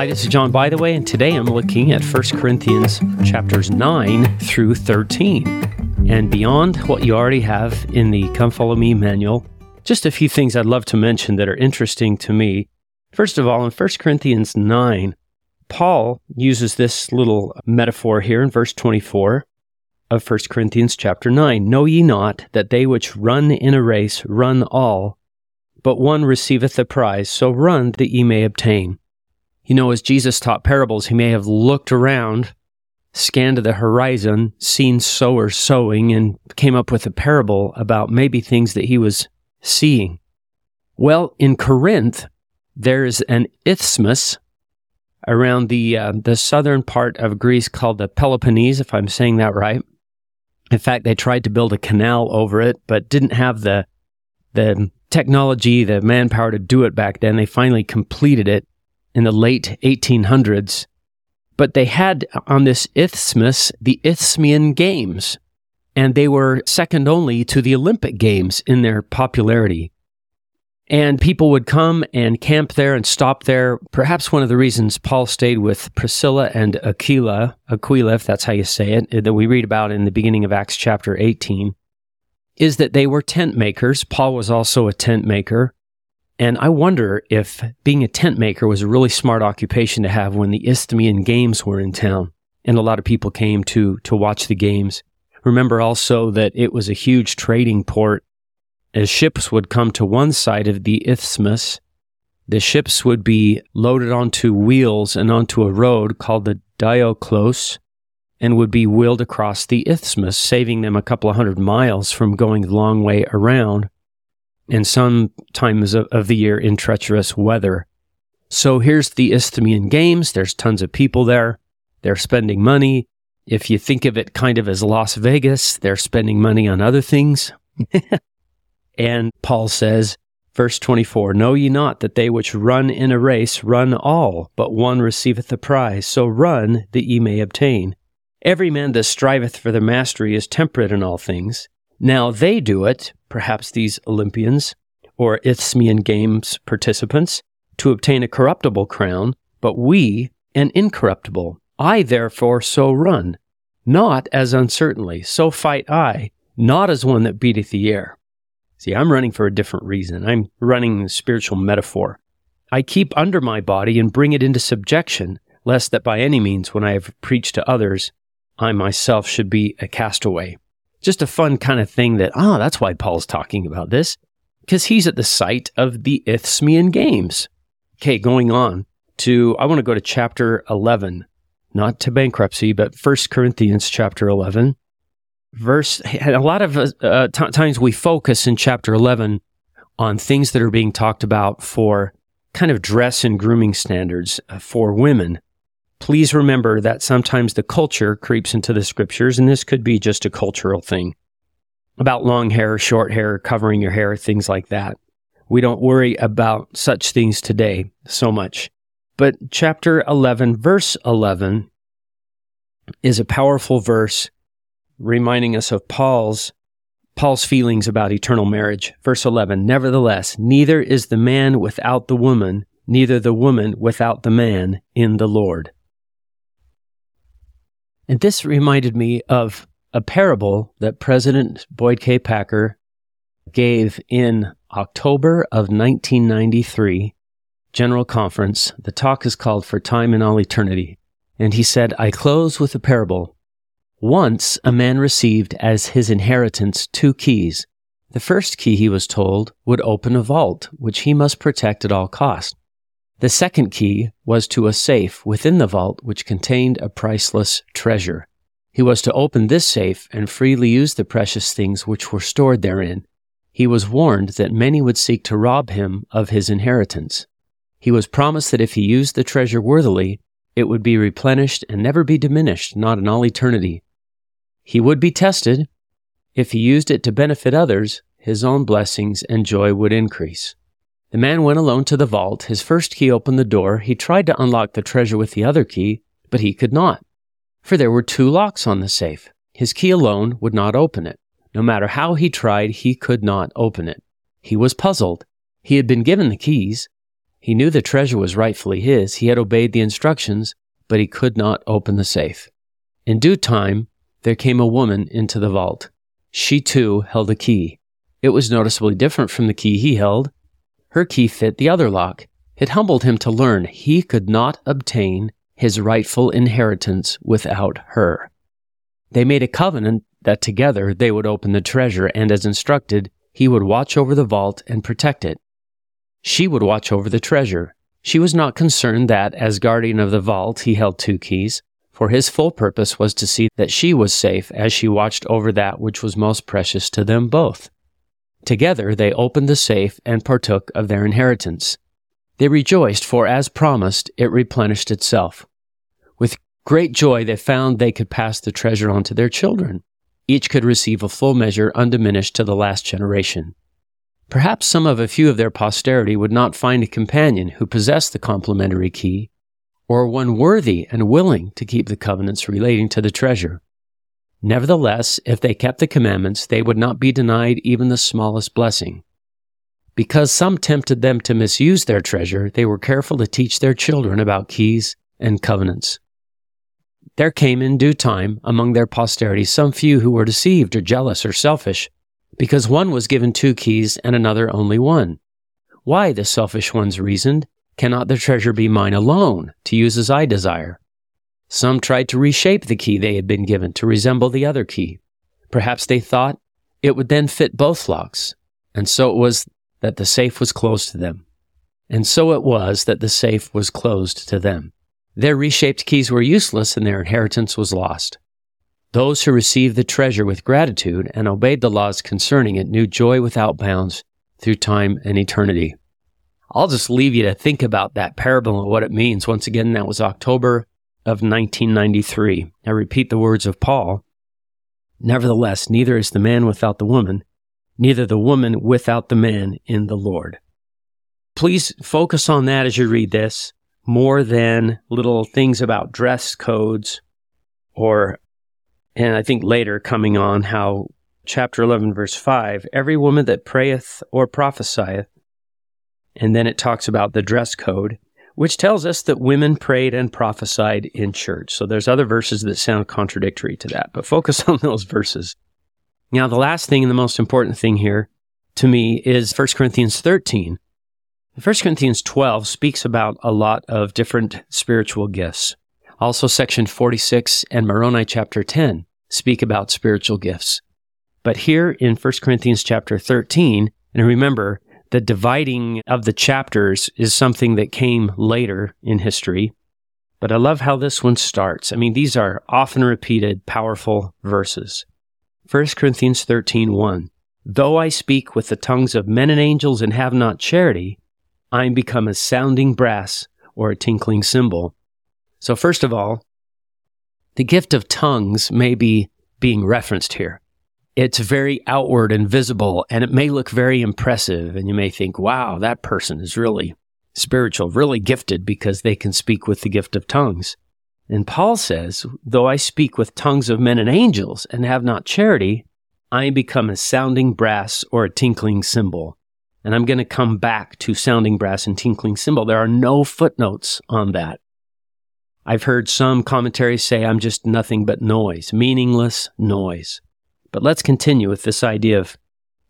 Hi, this is John by the way, and today I'm looking at 1 Corinthians chapters 9 through 13. And beyond what you already have in the Come Follow Me manual, just a few things I'd love to mention that are interesting to me. First of all, in 1 Corinthians 9, Paul uses this little metaphor here in verse 24 of 1 Corinthians chapter 9. Know ye not that they which run in a race run all, but one receiveth the prize, so run that ye may obtain. You know, as Jesus taught parables, he may have looked around, scanned the horizon, seen sowers sowing, and came up with a parable about maybe things that he was seeing. Well, in Corinth, there's an isthmus around the uh, the southern part of Greece called the Peloponnese, if I'm saying that right. In fact, they tried to build a canal over it, but didn't have the the technology, the manpower to do it back then. They finally completed it in the late 1800s. But they had on this isthmus the Isthmian Games, and they were second only to the Olympic Games in their popularity. And people would come and camp there and stop there. Perhaps one of the reasons Paul stayed with Priscilla and Aquila, Aquila, if that's how you say it, that we read about in the beginning of Acts chapter 18, is that they were tent makers. Paul was also a tent maker. And I wonder if being a tent maker was a really smart occupation to have when the Isthmian Games were in town and a lot of people came to, to watch the games. Remember also that it was a huge trading port. As ships would come to one side of the isthmus, the ships would be loaded onto wheels and onto a road called the Diolkos and would be wheeled across the isthmus, saving them a couple of hundred miles from going the long way around and some times of, the year in treacherous weather. So here's the Isthmian Games. There's tons of people there. They're spending money. If you think of it kind of as Las Vegas, they're spending money on other things. and Paul says, verse 24, Know ye not that they which run in a race run all, but one receiveth the prize? So run that ye may obtain. Every man that striveth for the mastery is temperate in all things. Now they do it, perhaps these Olympians or Isthmian Games participants, to obtain a corruptible crown, but we an incorruptible. I therefore so run, not as uncertainly, so fight I, not as one that beateth the air. See, I'm running for a different reason. I'm running the spiritual metaphor. I keep under my body and bring it into subjection, lest that by any means, when I have preached to others, I myself should be a castaway just a fun kind of thing that, oh, that's why Paul's talking about this, because he's at the site of the Isthmian Games. Okay, going on to, I want to go to chapter 11, not to bankruptcy, but First Corinthians chapter 11. Verse, a lot of uh, t- times we focus in chapter 11 on things that are being talked about for kind of dress and grooming standards uh, for women. Please remember that sometimes the culture creeps into the scriptures, and this could be just a cultural thing about long hair, short hair, covering your hair, things like that. We don't worry about such things today so much. But chapter 11, verse 11, is a powerful verse reminding us of Paul's Paul's feelings about eternal marriage. Verse 11, nevertheless, neither is the man without the woman, neither the woman without the man in the Lord. And this reminded me of a parable that President Boyd K. Packer gave in October of 1993 General Conference. The talk is called For Time and All Eternity. And he said, I close with a parable. Once a man received as his inheritance two keys. The first key, he was told, would open a vault, which he must protect at all cost. The second key was to a safe within the vault which contained a priceless treasure. He was to open this safe and freely use the precious things which were stored therein. He was warned that many would seek to rob him of his inheritance. He was promised that if he used the treasure worthily, it would be replenished and never be diminished, not in all eternity. He would be tested. If he used it to benefit others, his own blessings and joy would increase. The man went alone to the vault. His first key opened the door. He tried to unlock the treasure with the other key, but he could not, for there were two locks on the safe. His key alone would not open it. No matter how he tried, he could not open it. He was puzzled. He had been given the keys. He knew the treasure was rightfully his. He had obeyed the instructions, but he could not open the safe. In due time, there came a woman into the vault. She too held a key. It was noticeably different from the key he held. Her key fit the other lock. It humbled him to learn he could not obtain his rightful inheritance without her. They made a covenant that together they would open the treasure, and as instructed, he would watch over the vault and protect it. She would watch over the treasure. She was not concerned that, as guardian of the vault, he held two keys, for his full purpose was to see that she was safe as she watched over that which was most precious to them both. Together they opened the safe and partook of their inheritance. They rejoiced, for as promised, it replenished itself. With great joy they found they could pass the treasure on to their children. Each could receive a full measure undiminished to the last generation. Perhaps some of a few of their posterity would not find a companion who possessed the complementary key, or one worthy and willing to keep the covenants relating to the treasure. Nevertheless, if they kept the commandments, they would not be denied even the smallest blessing. Because some tempted them to misuse their treasure, they were careful to teach their children about keys and covenants. There came in due time among their posterity some few who were deceived or jealous or selfish because one was given two keys and another only one. Why, the selfish ones reasoned, cannot the treasure be mine alone, to use as I desire? Some tried to reshape the key they had been given to resemble the other key. Perhaps they thought it would then fit both locks, and so it was that the safe was closed to them. And so it was that the safe was closed to them. Their reshaped keys were useless and their inheritance was lost. Those who received the treasure with gratitude and obeyed the laws concerning it knew joy without bounds through time and eternity. I'll just leave you to think about that parable and what it means. Once again, that was October of 1993. I repeat the words of Paul. Nevertheless, neither is the man without the woman, neither the woman without the man in the Lord. Please focus on that as you read this more than little things about dress codes or and I think later coming on how chapter 11, verse 5 every woman that prayeth or prophesieth, and then it talks about the dress code, which tells us that women prayed and prophesied in church. So there's other verses that sound contradictory to that, but focus on those verses. Now, the last thing and the most important thing here to me is 1 Corinthians 13. 1 Corinthians 12 speaks about a lot of different spiritual gifts. Also, section 46 and Moroni chapter 10 speak about spiritual gifts. But here in 1 Corinthians chapter 13, and remember, the dividing of the chapters is something that came later in history. But I love how this one starts. I mean, these are often repeated, powerful verses. 1 Corinthians 13 1. Though I speak with the tongues of men and angels and have not charity, I am become a sounding brass or a tinkling cymbal. So, first of all, the gift of tongues may be being referenced here. It's very outward and visible, and it may look very impressive. And you may think, wow, that person is really spiritual, really gifted because they can speak with the gift of tongues. And Paul says, though I speak with tongues of men and angels and have not charity, I become a sounding brass or a tinkling cymbal. And I'm going to come back to sounding brass and tinkling cymbal. There are no footnotes on that. I've heard some commentaries say I'm just nothing but noise, meaningless noise. But let's continue with this idea of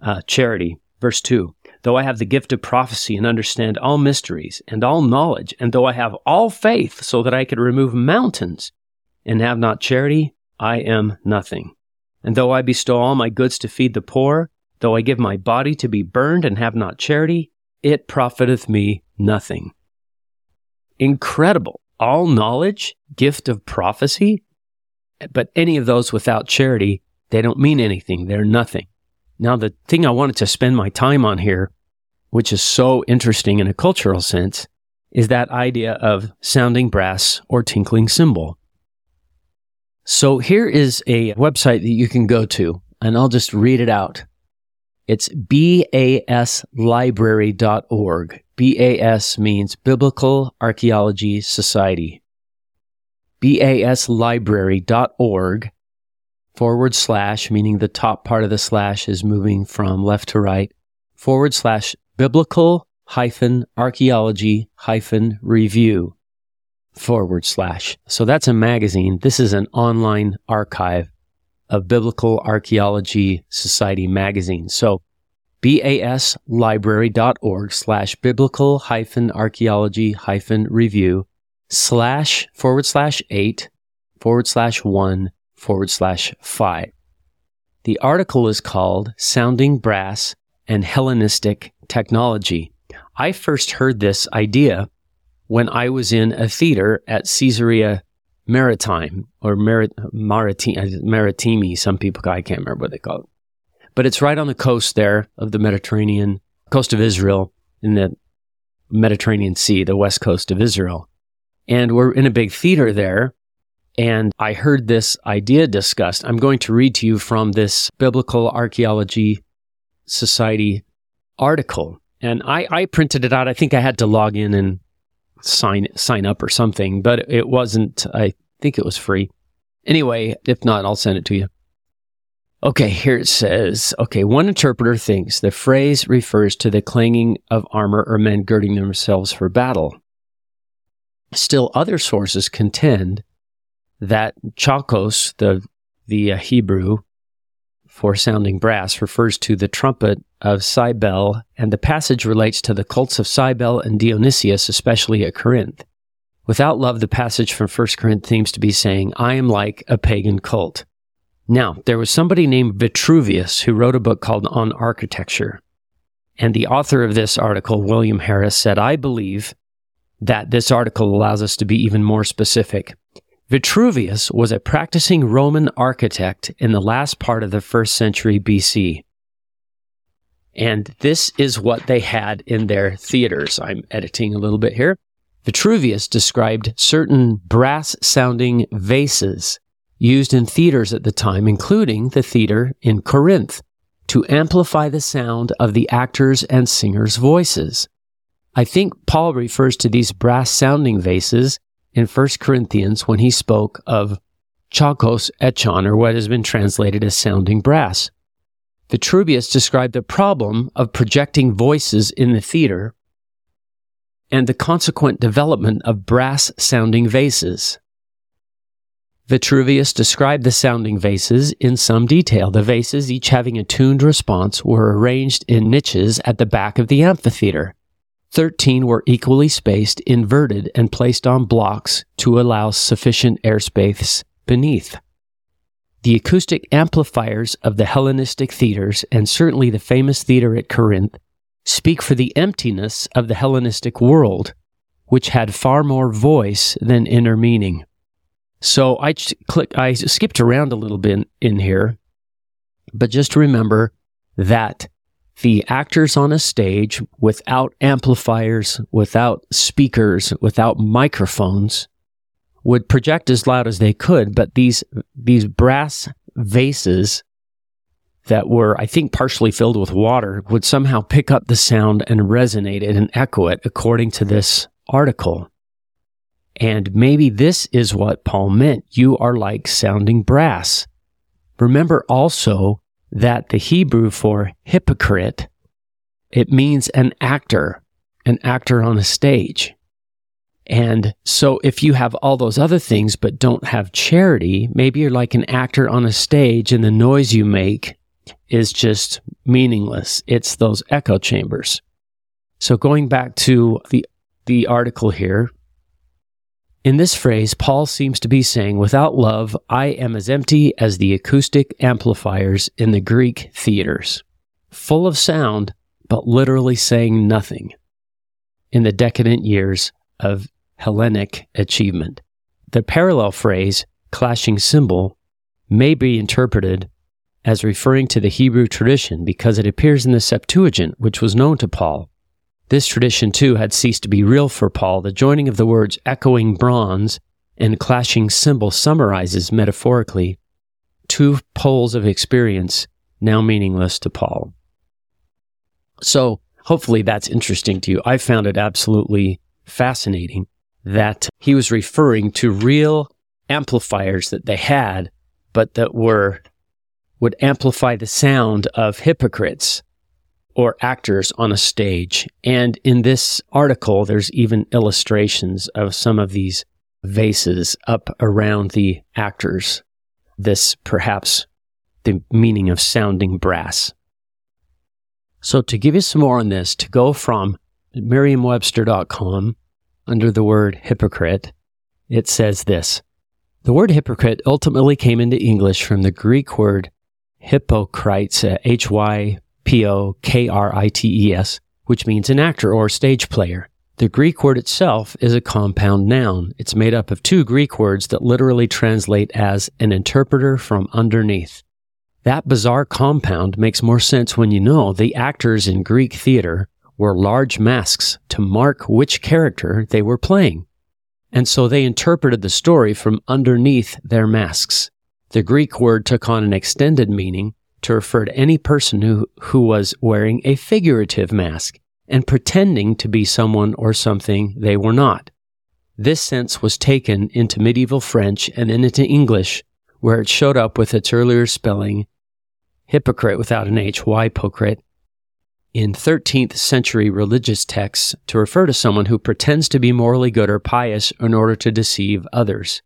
uh, charity. Verse 2 Though I have the gift of prophecy and understand all mysteries and all knowledge, and though I have all faith so that I could remove mountains and have not charity, I am nothing. And though I bestow all my goods to feed the poor, though I give my body to be burned and have not charity, it profiteth me nothing. Incredible all knowledge, gift of prophecy, but any of those without charity, they don't mean anything. They're nothing. Now, the thing I wanted to spend my time on here, which is so interesting in a cultural sense, is that idea of sounding brass or tinkling cymbal. So here is a website that you can go to, and I'll just read it out. It's baslibrary.org. BAS means Biblical Archaeology Society. baslibrary.org forward slash, meaning the top part of the slash is moving from left to right, forward slash biblical hyphen archaeology hyphen review forward slash. So that's a magazine. This is an online archive of Biblical Archaeology Society magazine. So baslibrary.org slash biblical hyphen archaeology hyphen review slash forward slash eight forward slash one forward slash five. The article is called Sounding Brass and Hellenistic Technology. I first heard this idea when I was in a theater at Caesarea Maritime or Marit- Maritime, uh, Maritimi, some people, I can't remember what they call it. But it's right on the coast there of the Mediterranean, coast of Israel, in the Mediterranean Sea, the west coast of Israel. And we're in a big theater there. And I heard this idea discussed. I'm going to read to you from this Biblical Archaeology Society article. And I, I printed it out. I think I had to log in and sign sign up or something, but it wasn't. I think it was free. Anyway, if not, I'll send it to you. Okay, here it says, okay, one interpreter thinks the phrase refers to the clanging of armor or men girding themselves for battle. Still, other sources contend that chalkos, the, the uh, Hebrew for sounding brass, refers to the trumpet of Cybele, and the passage relates to the cults of Cybele and Dionysius, especially at Corinth. Without love, the passage from 1 Corinth seems to be saying, I am like a pagan cult. Now, there was somebody named Vitruvius who wrote a book called On Architecture. And the author of this article, William Harris, said, I believe that this article allows us to be even more specific. Vitruvius was a practicing Roman architect in the last part of the first century BC. And this is what they had in their theaters. I'm editing a little bit here. Vitruvius described certain brass sounding vases used in theaters at the time, including the theater in Corinth, to amplify the sound of the actors' and singers' voices. I think Paul refers to these brass sounding vases in 1 Corinthians when he spoke of chalkos echon, or what has been translated as sounding brass. Vitruvius described the problem of projecting voices in the theater and the consequent development of brass sounding vases. Vitruvius described the sounding vases in some detail. The vases, each having a tuned response, were arranged in niches at the back of the amphitheater. Thirteen were equally spaced, inverted, and placed on blocks to allow sufficient airspace beneath. The acoustic amplifiers of the Hellenistic theaters, and certainly the famous theater at Corinth, speak for the emptiness of the Hellenistic world, which had far more voice than inner meaning. So I click, I skipped around a little bit in here, but just remember that the actors on a stage without amplifiers, without speakers, without microphones would project as loud as they could, but these these brass vases that were, I think, partially filled with water would somehow pick up the sound and resonate it and echo it, according to this article. And maybe this is what Paul meant. You are like sounding brass. Remember also that the Hebrew for hypocrite, it means an actor, an actor on a stage. And so if you have all those other things but don't have charity, maybe you're like an actor on a stage and the noise you make is just meaningless. It's those echo chambers. So going back to the the article here, in this phrase, Paul seems to be saying, without love, I am as empty as the acoustic amplifiers in the Greek theaters, full of sound, but literally saying nothing. In the decadent years of Hellenic achievement. The parallel phrase, clashing cymbal, may be interpreted as referring to the Hebrew tradition because it appears in the Septuagint, which was known to Paul. This tradition, too, had ceased to be real for Paul. The joining of the words echoing bronze and clashing cymbal summarizes, metaphorically, two poles of experience now meaningless to Paul. So, hopefully, that's interesting to you. I found it absolutely fascinating that he was referring to real amplifiers that they had, but that were would amplify the sound of hypocrites or actors on a stage. And in this article, there's even illustrations of some of these vases up around the actors. This perhaps the meaning of sounding brass. So to give you some more on this, to go from merriam-webster.com under the word hypocrite, it says this. The word hypocrite ultimately came into English from the Greek word hypokrites, uh, H Y P O K R I T E S, which means an actor or stage player. The Greek word itself is a compound noun. It's made up of two Greek words that literally translate as an interpreter from underneath. That bizarre compound makes more sense when you know the actors in Greek theater wore large masks to mark which character they were playing. And so they interpreted the story from underneath their masks. The Greek word took on an extended meaning to refer to any person who, who was wearing a figurative mask and pretending to be someone or something they were not. This sense was taken into medieval French and then into English, where it showed up with its earlier spelling, hypocrite without an H, hypocrite, in 13th century religious texts to refer to someone who pretends to be morally good or pious in order to deceive others.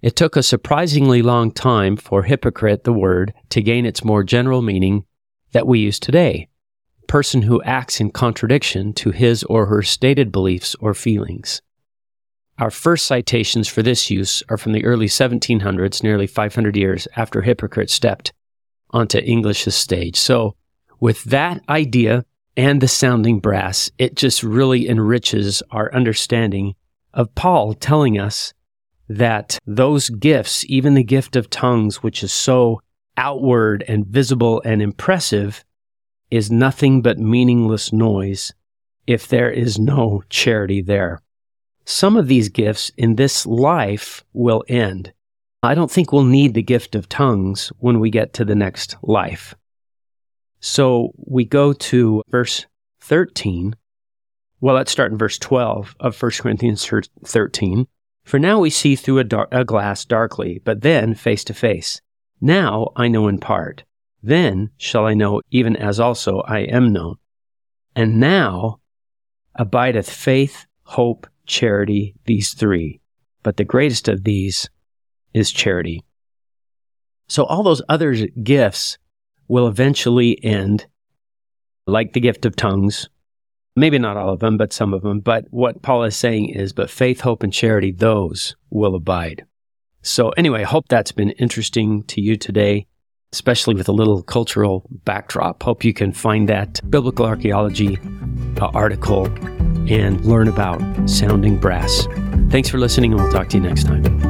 It took a surprisingly long time for hypocrite, the word, to gain its more general meaning that we use today person who acts in contradiction to his or her stated beliefs or feelings. Our first citations for this use are from the early 1700s, nearly 500 years after hypocrite stepped onto English's stage. So with that idea and the sounding brass, it just really enriches our understanding of Paul telling us that those gifts, even the gift of tongues, which is so outward and visible and impressive, is nothing but meaningless noise if there is no charity there. Some of these gifts in this life will end. I don't think we'll need the gift of tongues when we get to the next life. So we go to verse 13. Well, let's start in verse 12 of 1 Corinthians 13. For now we see through a, dar- a glass darkly, but then face to face. Now I know in part. Then shall I know even as also I am known. And now abideth faith, hope, charity, these three. But the greatest of these is charity. So all those other gifts will eventually end, like the gift of tongues. Maybe not all of them, but some of them. But what Paul is saying is, but faith, hope, and charity, those will abide. So, anyway, hope that's been interesting to you today, especially with a little cultural backdrop. Hope you can find that biblical archaeology uh, article and learn about sounding brass. Thanks for listening, and we'll talk to you next time.